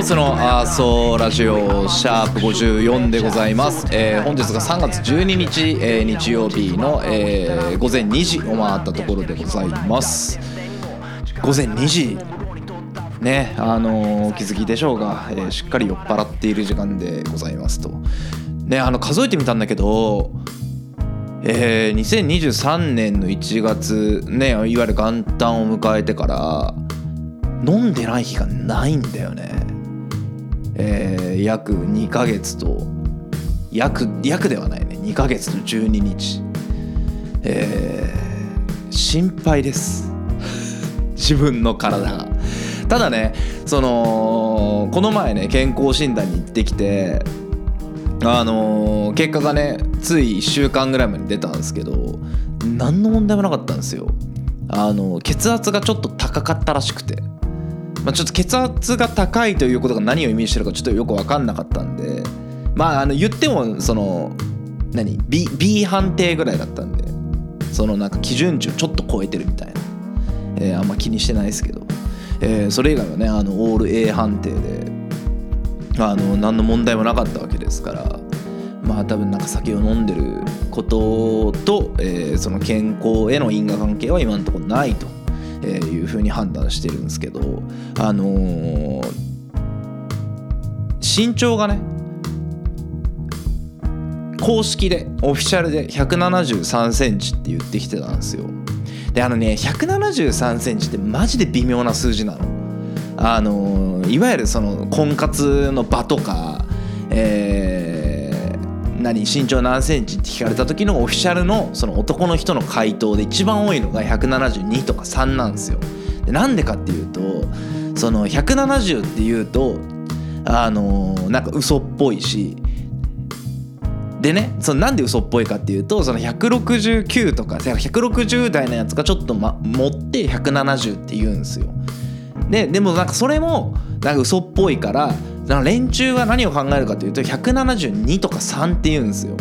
ン赤星のアーソーラジオシャープ54でございます、えー本日が3月12日、えー日曜日の、えー午前2時を回ったところでございます。午前2時。ねあのーお気づきでしょうが、えーしっかり酔っ払っている時間でございますと。ねあの数えてみたんだけどえー2023年の1月ねいわゆる元旦を迎えてから飲んでない日がないんだよね。えー約2ヶ月と約約ではないね。2ヶ月と12日。えー心配です。自分の体が。ただねそのこの前ね健康診断に行ってきてあのー結果がねつい1週間ぐらい前に出たんですけど何の問題もなかったんですよ。あの血圧がちょっと高かったらしくて。まあ、ちょっと血圧が高いということが何を意味してるかちょっとよく分かんなかったんでまああの言ってもその何 B, B 判定ぐらいだったんでそのなんか基準値をちょっと超えてるみたいな、えーあんま気にしてないですけど、えーそれ以外はねあのオール A 判定であの何の問題もなかったわけですからまあ多分なんか酒を飲んでることと、えーその健康への因果関係は今のところないと。えいうふうに判断してるんですけどあのー身長がね公式でオフィシャルで1 7 3センチって言ってきてたんですよ。であのね1 7 3センチってマジで微妙な数字なの。あのーいわゆるその婚活の場とかえー何身長何センチって聞かれた時のオフィシャルのその男の人の回答で一番多いのが172とか3なんですよ。でなんでかっていうとその170っていうとあのーなんか嘘っぽいしでねそのなんで嘘っぽいかっていうとその169とか160代のやつがちょっと、ま、持って170って言うんですよ。ででもなんかそれもなんか嘘っぽいからなんか連中は何を考えるかというと172とか3って言うんですよ。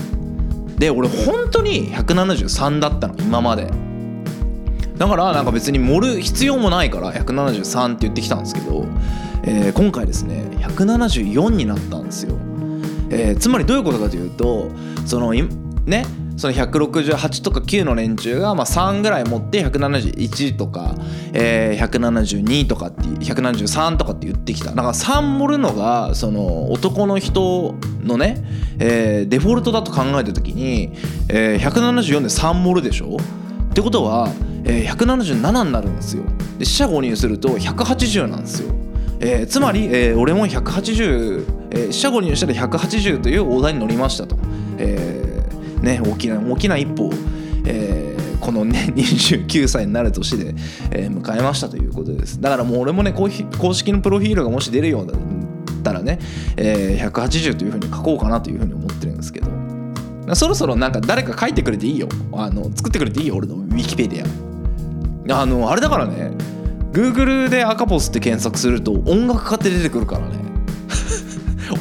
で俺本当に173だったの今まで。だからなんか別に盛る必要もないから173って言ってきたんですけど、えー今回ですね174になったんですよ。えーつまりどういうことかというとそのねその168とか9の連中がまあ3ぐらい持って171とか、えー172とかって173とかって言ってきた。だから3盛るのがその男の人のね、えーデフォルトだと考えた時に、えー174で3盛るでしょ？ってことは、えー177になるんですよ。で四捨五入すると180なんですよ。えーつまり、えー俺も180、えー、四捨五入したら180という大台に乗りましたと、えーね、大きな大きな一歩を、えーこのね 29歳になる年で、えー迎えましたということです。だからもう俺もね公式のプロフィールがもし出るようだったらね、えー180というふうに書こうかなというふうに思ってるんですけど。そろそろなんか誰か書いてくれていいよ。あの作ってくれていいよ俺のウィキペディア。あのあれだからね Google で赤ポスって検索すると音楽家って出てくるからね。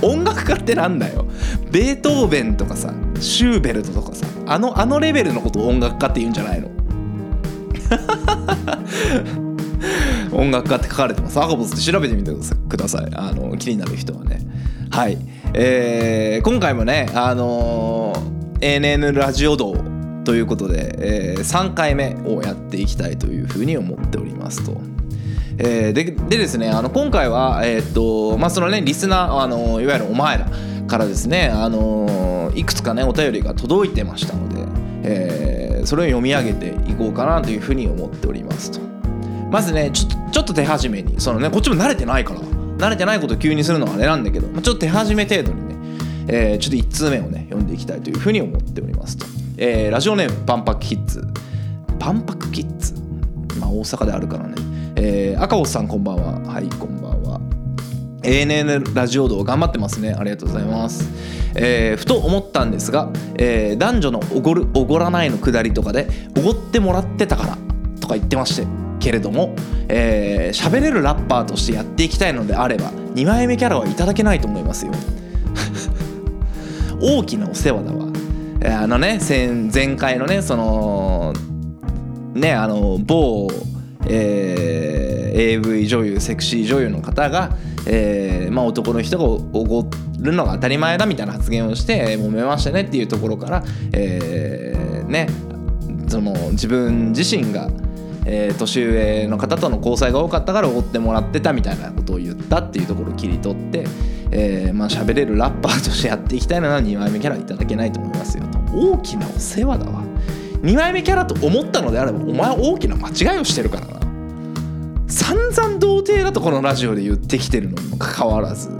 音楽家ってなんだよ。ベートーベンとかさシューベルトとかさあのあのレベルのことを音楽家って言うんじゃないの？音楽家って書かれてます。赤ポスって調べてみてください。あの気になる人はね。はい。えー今回もねあのー ANN ラジオ道ということで、えー3回目をやっていきたいというふうに思っておりますと。えーででですねあの今回は、えーっとまあ、そのねリスナーあのいわゆるお前らからですねあのいくつかねお便りが届いてましたので、えーそれを読み上げていこうかなというふうに思っておりますと。まずねちょっとちょっと手始めにそのねこっちも慣れてないから慣れてないこと急にするのはあれなんだけど、まあ、ちょっと手始め程度にね、えーちょっと1通目をね読んでいきたいというふうに思っておりますと、えーラジオネームパンパクキッズ。パンパクキッズ？まあ大阪であるからね、えー赤星さんこんばんは。はいこんばんは。ANN ラジオ道頑張ってますね。ありがとうございます、えーふと思ったんですが、えー男女のおごるおごらないのくだりとかでおごってもらってたからとか言ってまして。けれどもえー喋れるラッパーとしてやっていきたいのであれば2枚目キャラはいただけないと思いますよ。大きなお世話だわ。あのね前回のねそのねあの某、えー AV 女優セクシー女優の方が、えーまあ、男の人がおごるのが当たり前だみたいな発言をして揉めましたねっていうところから、えーねその自分自身が、えー年上の方との交際が多かったからおごってもらってたみたいなことを言ったっていうところを切り取って、えーまあ喋れるラッパーとしてやっていきたいのなら2枚目キャラいただけないと思いますよと。大きなお世話だわ。2枚目キャラと思ったのであればお前大きな間違いをしてるから。散々童貞だとこのラジオで言ってきてるのにもかかわらず、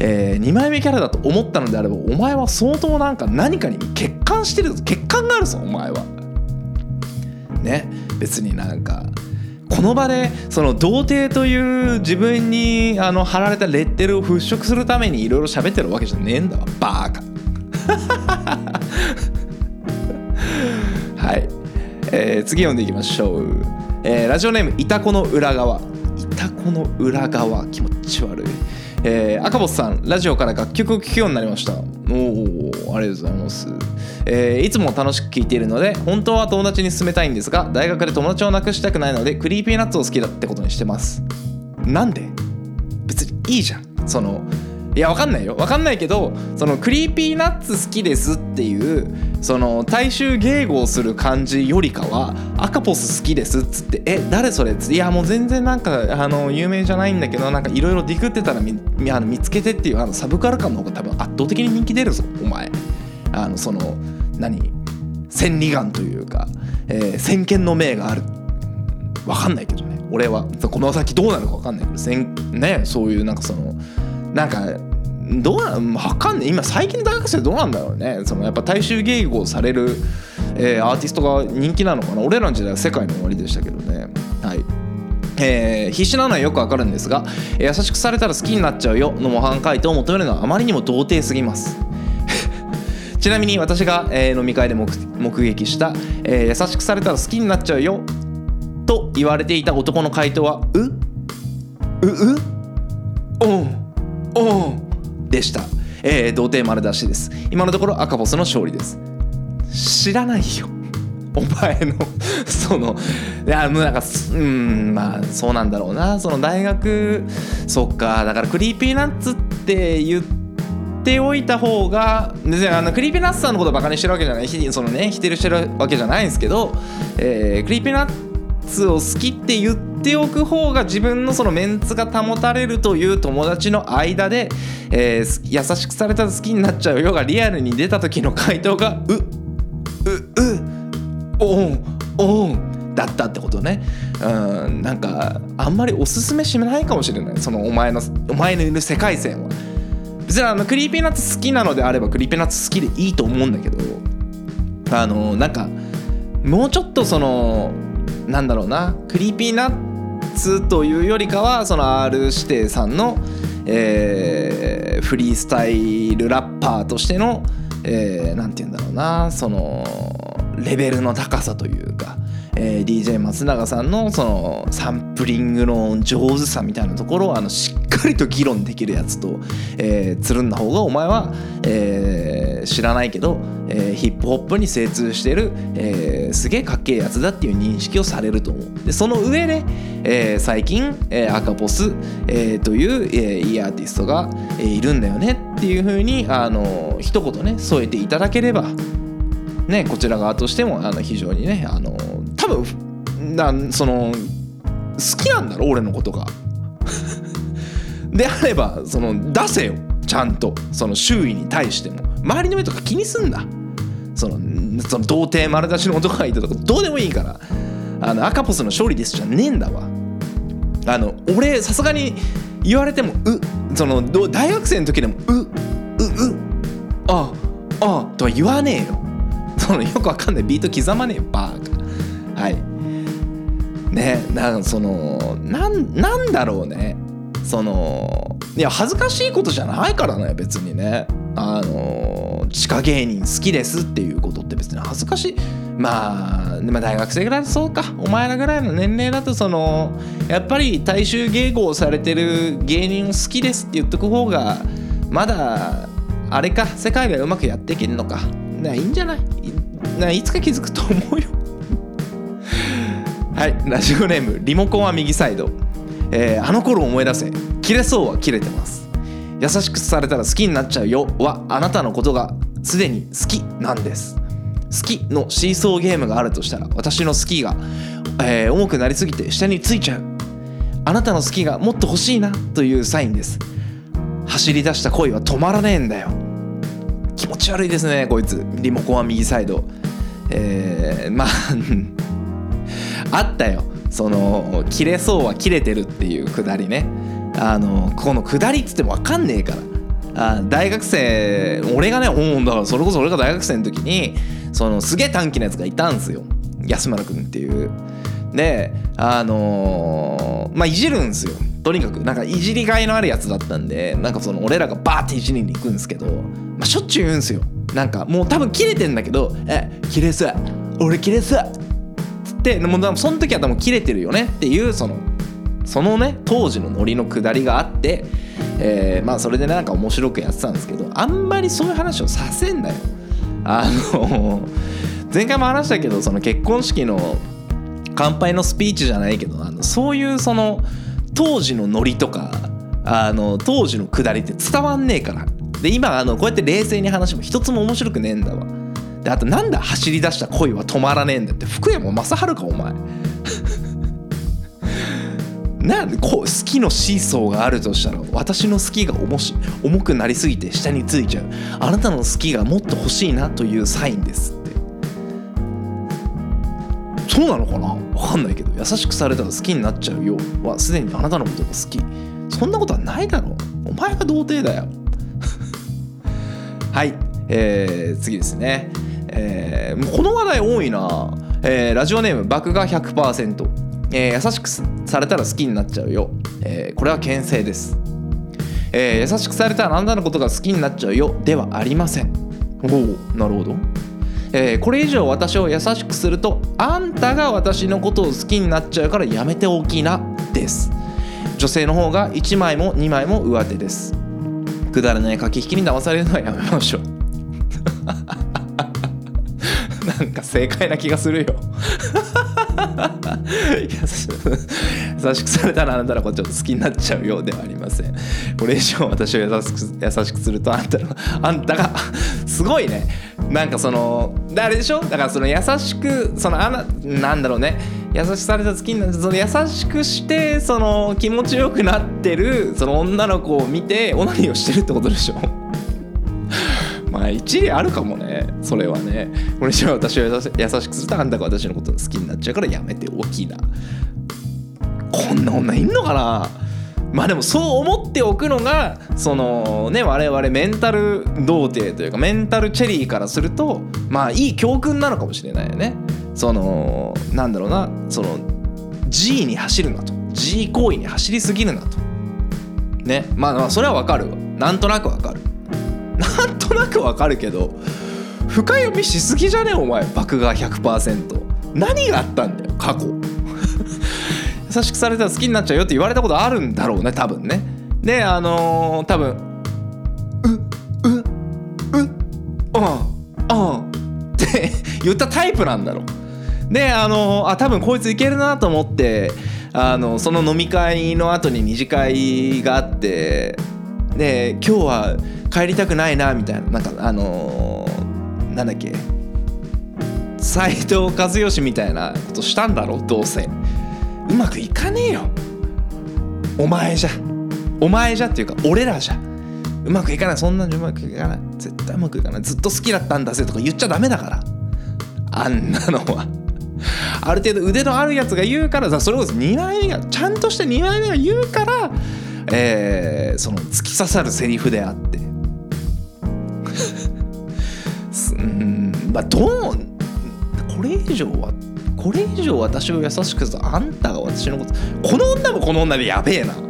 え2枚目キャラだと思ったのであればお前は相当なんか何かに欠陥してるぞ。欠陥があるぞお前は。ね別になんかこの場でその童貞という自分にあの貼られたレッテルを払拭するためにいろいろ喋ってるわけじゃねえんだわ。バーカ。はい、えー次読んでいきましょう、えーラジオネームいたこの裏側。いたこの裏側。気持ち悪い。えー赤星さんラジオから楽曲を聴くようになりました。おおありがとうございます、えーいつも楽しく聴いているので本当は友達に勧めたいんですが大学で友達をなくしたくないのでクリーピーナッツを好きだってことにしてます。なんで？別にいいじゃん。そのいやわかんないよ。わかんないけどそのクリーピーナッツ好きですっていうその大衆迎合する感じよりかは赤ポス好きですっつってえ誰それっつっていやもう全然なんかあの有名じゃないんだけどなんかいろいろディクってたら見見あの見つけてっていうあのサブカル感の方が多分圧倒的に人気出るぞお前。あのその何？千里眼というか、えー先見の明がある。わかんないけどね。俺はこの先どうなるかわかんないけどせんねそういうなんかそのなんかどうなんわかんない。今最近の大学生どうなんだろうね。そのやっぱ大衆迎合される、えーアーティストが人気なのかな。俺らの時代は世界の終わりでしたけどね。はい。えー必死なのはよくわかるんですが「優しくされたら好きになっちゃうよ」の模範回答を求めるのはあまりにも童貞すぎます。ちなみに私が、えー飲み会で目撃した、えー優しくされたら好きになっちゃうよ」と言われていた男の回答は「う？うう？うんう。ん」でした、えー童貞丸出しです。今のところ赤ボスの勝利です。知らないよ。お前の そのいやもうなんかうんまあそうなんだろうな。その大学そっか。だからクリーピーナッツって言っておいた方が別にあのクリーピーナッツさんのことをバカにしてるわけじゃない。そのね否定してるわけじゃないんですけど、えークリーピーナッツを好きって言っておく方が自分のそのメンツが保たれるという友達の間で、えー優しくされたら好きになっちゃうよがリアルに出た時の回答が「うううおんおんだったってことね。うんなんかあんまりおすすめしないかもしれない。そのお前のお前のいる世界線は。別にあのクリーピーナッツ好きなのであればクリーピーナッツ好きでいいと思うんだけどあのなんかもうちょっとそのなんだろうなクリーピーナッツというよりかはその R 指定さんの、えーフリースタイルラッパーとしての、えーて言うんだろうなそのレベルの高さというか、えー DJ 松永さんのそのサンプリングの上手さみたいなところをあのしっかりと議論できるやつと、えーつるんだ方がお前は、えー知らないけど、えーヒップホップに精通してる、えーすげえかっけえやつだっていう認識をされると思うでその上で、えー最近、えー赤ポス、えーという、えーいいアーティストが、えーいるんだよねっていう風にあの一言ね添えていただければね、こちら側としてもあの非常にねあの多分なその好きなんだろ俺のことが。であればその出せよ。ちゃんと。その周囲に対しても。周りの目とか気にすんな。そのその童貞丸出しの男がいたとかどうでもいいから。あの赤ポスの勝利ですじゃねえんだわ。あの俺さすがに言われてもうその大学生の時でもうううああとは言わねえよ。そのよくわかんない。ビート刻まねえよバーカ。はい。ねなんそのなんなんだろうね。そのいや恥ずかしいことじゃないからね別にね。あの地下芸人好きですっていうことって別に恥ずかしい。まあまあ大学生ぐらいだとそうか。お前らぐらいの年齢だとそのやっぱり大衆迎合されてる芸人を好きですって言っとく方がまだあれか。世界ではうまくやっていけんのか。ないいんじゃないい？ないつか気づくと思うよ。はい。ラジオネームリモコンは右サイド、えーあの頃思い出せ。切れそうは切れてます。優しくされたら好きになっちゃうよ。はあなたのことがすでに好きなんです。好きのシーソーゲームがあるとしたら私の好きが、えー重くなりすぎて下についちゃう。あなたの好きがもっと欲しいなというサインです。走り出した恋は止まらねえんだよ。気持ち悪いですねこいつ。リモコンは右サイド。えー、まあ あったよ。その切れそうは切れてるっていうくだりね。あのこのくだりっつっても分かんねえから。あ大学生俺がねうんだからそれこそ俺が大学生の時にそのすげえ短気なやつがいたんすよ。安村君っていう。であのーまあいじるんすよ。とにかく。なんかいじりがいのあるやつだったんでなんかその俺らがバーっていじりに行くんですけど、まあ、しょっちゅう言うんすよ。なんかもう多分切れてんだけど「え切れそう俺切れそう」ってもうその時は多分切れてるよねっていうそのそのね当時のノリのくだりがあって、えーまあそれでなんか面白くやってたんですけどあんまりそういう話をさせんなよ。あの 前回も話したけどその結婚式の乾杯のスピーチじゃないけどあのそういうその当時のノリとかあの当時のくだりって伝わんねえから。で今あのこうやって冷静に話しても一つも面白くねえんだわ。であとなんだ走り出した恋は止まらねえんだって。福山雅治かお前。なんでこう好きのシーソーがあるとしたら私の好きが重し重くなりすぎて下についちゃう。あなたの好きがもっと欲しいなというサインですって。そうなのかな？わかんないけど。優しくされたら好きになっちゃうよはすでにあなたのことが好き。そんなことはないだろお前が童貞だよ。はい、えー次ですね、えーこの話題多いな、えーラジオネーム爆が100%、えー優しくされたら好きになっちゃうよ、えーこれは牽制です、えー優しくされたらあなたのことが好きになっちゃうよ。ではありません。おおなるほど。えーこれ以上私を優しくするとあんたが私のことを好きになっちゃうからやめておきなです。女性の方が1枚も2枚も上手です。くだらない駆け引きに騙されるのはやめましょう。正解な気がするよ。優しくされたらあなたのこと好きになっちゃうようではありません。これ以上私を優しく優しくするとあんたのあんたがすごいね。なんかそのあれでしょ？だからその優しくそのあななんだろうね。優しくされた好きになってその優しくしてその気持ちよくなってるその女の子を見てオナニーをしてるってことでしょ？まあ一理あるかもね。それはね。これ以上私を優し優しくするとあんたが私のこと好きになっちゃうからやめておきな。こんな女いんのかな。まあでもそう思っておくのがそのね我々メンタル童貞というかメンタルチェリーからするとまあいい教訓なのかもしれないよね。そのなんだろうな。その G に走るなと。G 行為に走りすぎるなと。ね。まあまあそれはわかるわ。なんとなくわかる。なくわかるけど深読みしすぎじゃね？お前。爆が100%何があったんだよ過去。優しくされたら好きになっちゃうよって言われたことあるんだろうね多分ね。であのー、多分「ううううんうん」って 言ったタイプなんだろう。であのーあ多分こいついけるなと思ってあのその飲み会の後に二次会があってで今日は帰りたくないなみたいな。なんかあのーなんだっけ。斎藤和義みたいなことしたんだろどうせ。うまくいかねえよ。お前じゃ。お前じゃっていうか俺らじゃ。うまくいかない。そんなんじゃうまくいかない。絶対うまくいかない。ずっと好きだったんだぜとか言っちゃダメだから。あんなのは。ある程度腕のあるやつが言うからさそれこそ2枚目がちゃんとした2枚目が言うからえーその突き刺さるセリフであってまあどうこれ以上はこれ以上私を優しくするあんたが私のことこの女もこの女でやべえな。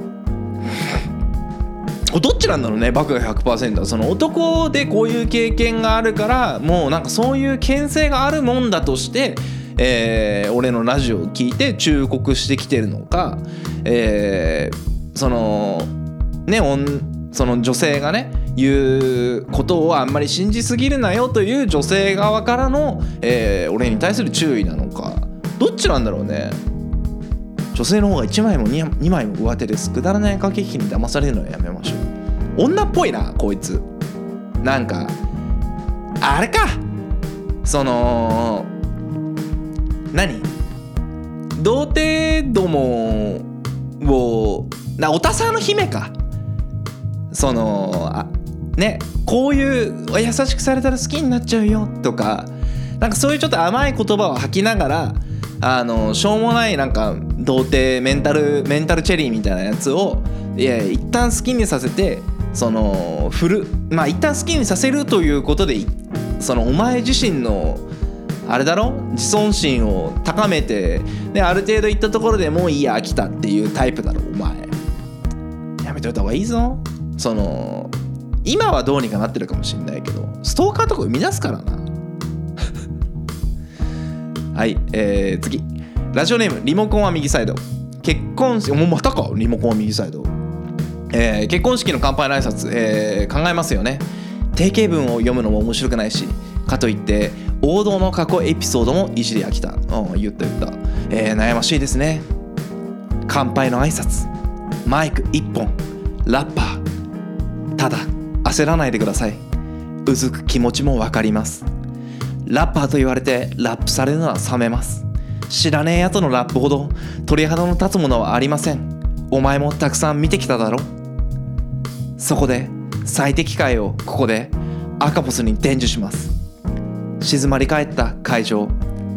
どっちなんだろうねバクが100%その男でこういう経験があるからもうなんかそういう牽制があるもんだとしてえー俺のラジオを聞いて忠告してきてるのか、えーそのねその女性がね言うことをあんまり信じすぎるなよという女性側からの、えー俺に対する注意なのか。どっちなんだろうね。女性の方が1枚も 2, 2枚も上手です。くだらない駆け引きに騙されるのはやめましょう。女っぽいなこいつ。なんかあれか。その何？童貞どもをなおたさの姫か。そのあねこういう優しくされたら好きになっちゃうよとかなんかそういうちょっと甘い言葉を吐きながらあのしょうもないなんか童貞メンタルメンタルチェリーみたいなやつをいや一旦好きにさせてその振る。まあ一旦好きにさせるということでそのお前自身のあれだろ？自尊心を高めてである程度いったところでもういいや飽きたっていうタイプだろお前。やめといた方がいいぞ。その今はどうにかなってるかもしんないけどストーカーとか生み出すからな。はいえー、次。ラジオネームリモコンは右サイド。結婚式もうまたか？リモコンは右サイド。えー結婚式の乾杯の挨拶、えー考えますよね。定型文を読むのも面白くないしかといって王道の過去エピソードもいじり飽きた、うん、言った言った、えー悩ましいですね。乾杯の挨拶。マイク1本。ラッパー。ただ。焦らないでください。うずく気持ちも分かります。ラッパーと言われてラップされるのは冷めます。知らねえやつのラップほど鳥肌の立つものはありません。お前もたくさん見てきただろ。そこで最適解をここで赤ボスに伝授します。静まり返った会場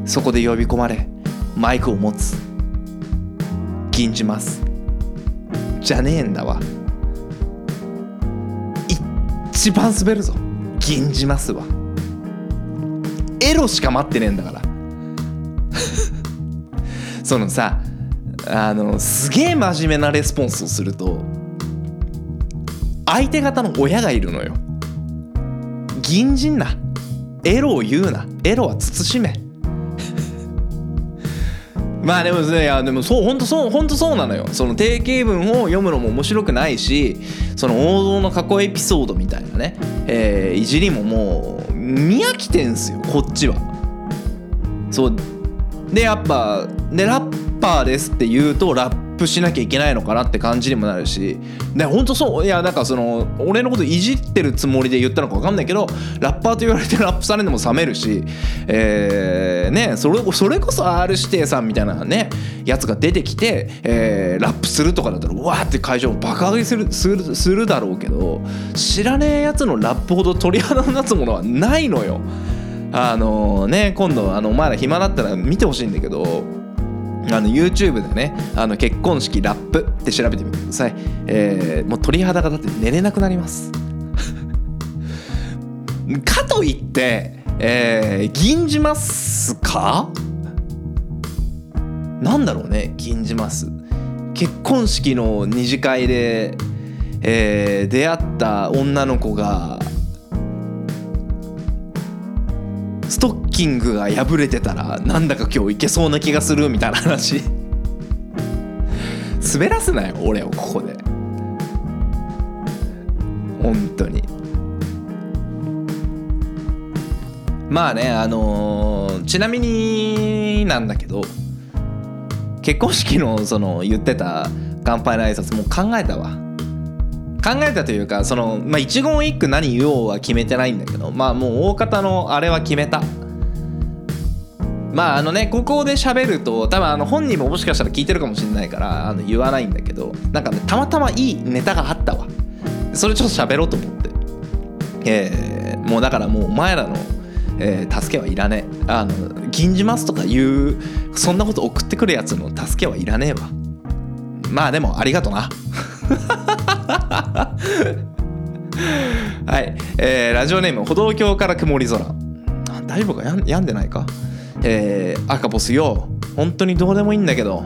そこで呼び込まれマイクを持つ。禁じます。じゃねえんだわ。一番滑るぞ。禁じますわ。エロしか待ってねえんだから。そのさあのすげえ真面目なレスポンスをすると相手方の親がいるのよ。銀じんな。エロを言うな。エロは慎め。まあでもねいやでもそう本当そう本当そうなのよ。その定型文を読むのも面白くないしその王道の過去エピソードみたいなね、えーいじりももう見飽きてんすよこっちは。そう。でやっぱでラッパーですって言うとラップしなきゃいけないのかなって感じにもなるしで本当そういやなんかその俺のこといじってるつもりで言ったのか分かんないけどラッパーと言われてラップされるのも冷めるしえーねそれそれこそ R 指定さんみたいなねやつが出てきて、えーラップするとかだったらうわーって会場爆上げするするするだろうけど知らねえやつのラップほど鳥肌の立つものはないのよ。あのね今度あのお前ら暇だったら見てほしいんだけどあの YouTube でねあの結婚式ラップって調べてみてください、えーもう鳥肌がだって寝れなくなります。かといって、えー銀じますか？なんだろうね銀じます。結婚式の二次会で、えー出会った女の子がストッキングが破れてたらなんだか今日いけそうな気がするみたいな話。滑らすなよ俺をここで。本当に。まあねあのーちなみになんだけど結婚式のその言ってた乾杯の挨拶もう考えたわ。考えたというかそのまあ一言一句何言おうは決めてないんだけどまあもう大方のあれは決めた。まああのねここで喋ると多分あの本人ももしかしたら聞いてるかもしれないからあの言わないんだけどなんかねたまたまいいネタがあったわ。それちょっと喋ろうと思って。えーもうだからもうお前らの、えー助けはいらねえ。あの銀じますとかいうそんなこと送ってくるやつの助けはいらねえわ。まあでもありがとな。はい、えーラジオネーム歩道橋から曇り空。大丈夫か病んでないか。えー赤ボスよ。本当にどうでもいいんだけど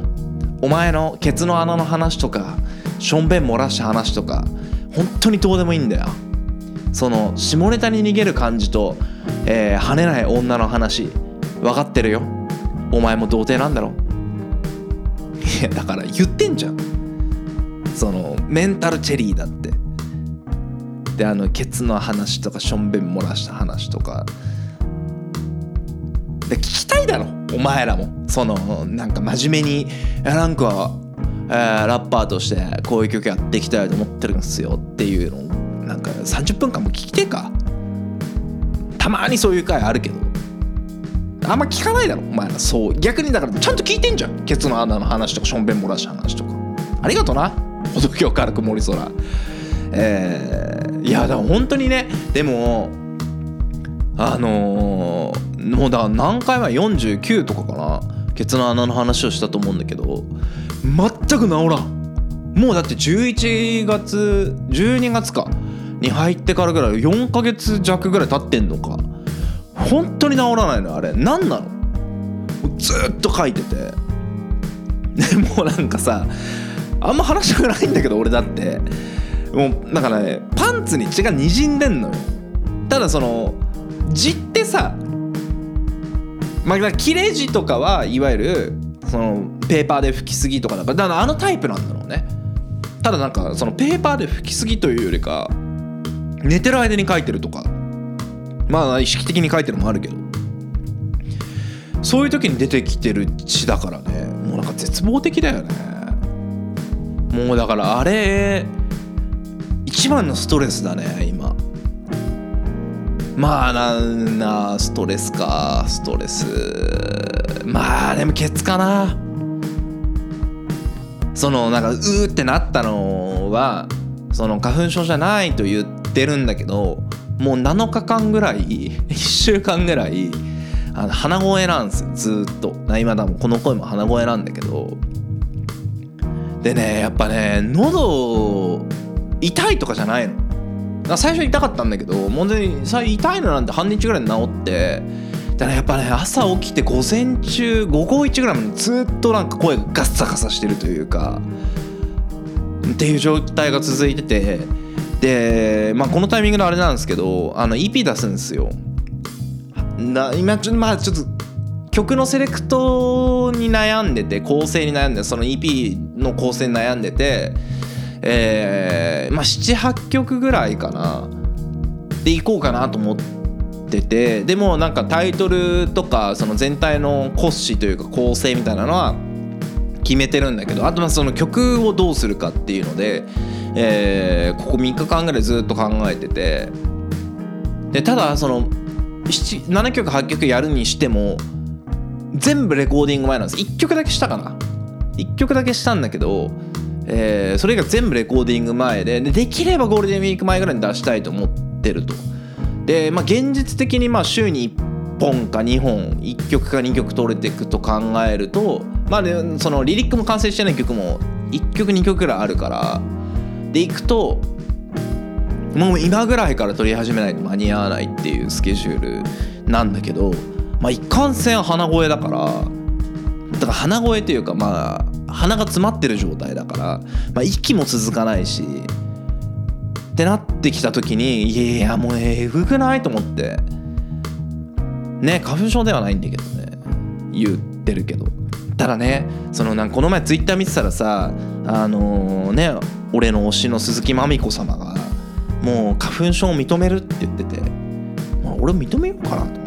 お前のケツの穴の話とかしょんべん漏らした話とか本当にどうでもいいんだよ。その下ネタに逃げる感じと、えー跳ねない女の話分かってるよ。お前も童貞なんだろ。いやだから言ってんじゃん。そのメンタルチェリーだって。であのケツの話とかしょんべん漏らした話とか。で聞きたいだろお前らも。そのなんか真面目に「なんか、えーラッパーとしてこういう曲やっていきたいと思ってるんですよ」っていうのをなんか30分間も聞きてえか。たまにそういう回あるけど。あんま聞かないだろお前ら。そう。逆にだからちゃんと聞いてんじゃん。ケツの穴の話とかしょんべん漏らした話とか。ありがとな。歩道橋軽く森空。えーいやだから本当にねでもあのーもうだから何回前49とかかなケツの穴の話をしたと思うんだけど全く治らん。もうだって11月12月かに入ってからぐらい4ヶ月弱ぐらい経ってんのか。本当に治らないのあれ。何なの？ずっと書いてて。でもうなんかさあんま話したくないんだけど俺だって。もうなんかねパンツに血がにじんでんのよ。ただその字ってさまあ切れ字とかはいわゆるそのペーパーで拭きすぎとかだからだからあのタイプなんだろうね。ただなんかそのペーパーで拭きすぎというよりか寝てる間に書いてるとか。まあ意識的に書いてるのもあるけど。そういう時に出てきてる血だからね。もうなんか絶望的だよね。もうだからあれ一番のストレスだね今。まあなんなストレスかストレス。まあでもケツかな。そのなんかうーってなったのはその花粉症じゃないと言ってるんだけどもう7日間ぐらい1週間ぐらいあの鼻声なんですよずっと。今だもこの声も鼻声なんだけどでねやっぱね喉痛いとかじゃないの。最初痛かったんだけどもう全然痛いのなんて半日ぐらいで治って。だからやっぱね朝起きて午前中午後1ぐらいまでずっとなんか声がガッサガサしてるというかっていう状態が続いてて。で、まあ、このタイミングであれなんですけどあの EP 出すんですよ。な今ちょまあちょっと曲のセレクトに悩んでて構成に悩んでその EP の構成に悩んでてえーまあ78曲ぐらいかな。でいこうかなと思っててでもなんかタイトルとかその全体の骨子というか構成みたいなのは決めてるんだけどあとまあその曲をどうするかっていうので、えーここ3日間ぐらいずっと考えててでただその7曲8曲やるにしても全部レコーディング前なんです。1曲だけしたかな。1曲だけしたんだけど、えーそれが全部レコーディング前ででできればゴールデンウィーク前ぐらいに出したいと思ってると。でまあ現実的にまあ週に1本か2本1曲か2曲取れていくと考えるとまあねそのリリックも完成してない曲も1曲2曲ぐらいあるからでいくともう今ぐらいから撮り始めないと間に合わないっていうスケジュールなんだけどまあ一貫性鼻声だからだから鼻声というかまあ鼻が詰まってる状態だから、まあ、息も続かないしってなってきた時にいやいやもうえぐくないと思ってね花粉症ではないんだけどね言ってるけど。ただねそのなんこの前ツイッター見てたらさあのね俺の推しの鈴木まみこ様がもう花粉症を認めるって言ってて、まあ、俺も認めようかなと。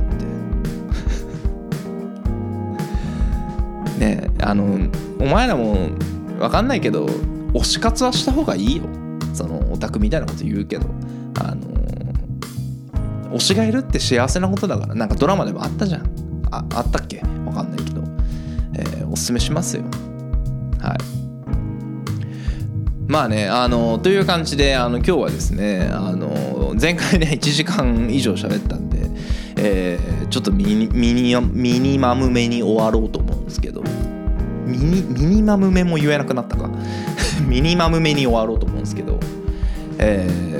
ねあのお前らも分かんないけど推し活はした方がいいよ。そのオタクみたいなこと言うけど。あの推しがいるって幸せなことだから。なんかドラマでもあったじゃん。ああったっけ？分かんないけど、えーおすすめしますよ。はい。まあねあのという感じであの今日はですねあの前回ね1時間以上喋ったんで、えーちょっとミニミニミニマム目に終わろうとミニミニマム目も言えなくなったか。ミニマム目に終わろうと思うんですけど。えー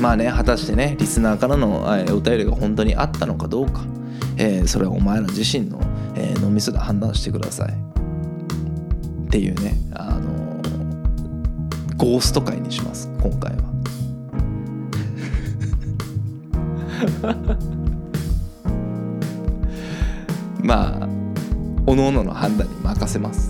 まあね果たしてねリスナーからのえーお便りが本当にあったのかどうか、えーそれはお前ら自身の、えー脳みそで判断してください。っていうねあのゴースト回にします今回は。まあ各々の判断に任せます。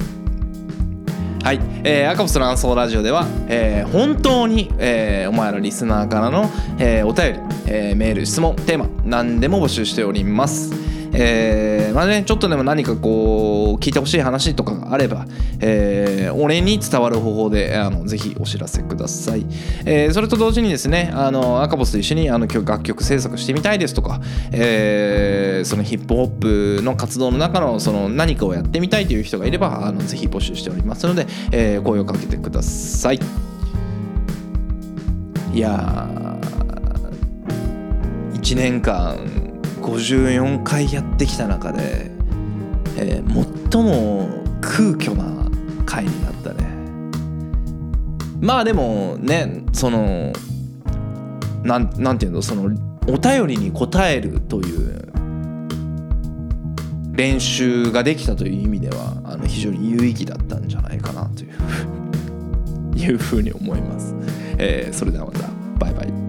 はい、えー、赤星の暗想ラジオでは、えー本当に、えーお前らリスナーからの、えーお便り、えーメール質問テーマ何でも募集しております。えーまあねちょっとでも何かこう聞いてほしい話とかがあれば、えー俺に伝わる方法であのぜひお知らせください、えーそれと同時にですねあの赤ボスと一緒にあの曲楽曲制作してみたいですとか、えーそのヒップホップの活動の中のその何かをやってみたいという人がいればあのぜひ募集しておりますので、えー声をかけてください。いやー1年間54回やってきた中で、えー最も空虚な回になったね。まあでもねそのなんなんていうの？そのお便りに答えるという練習ができたという意味ではあの非常に有意義だったんじゃないかなという いうふうに思います、えーそれではまた。バイバイ。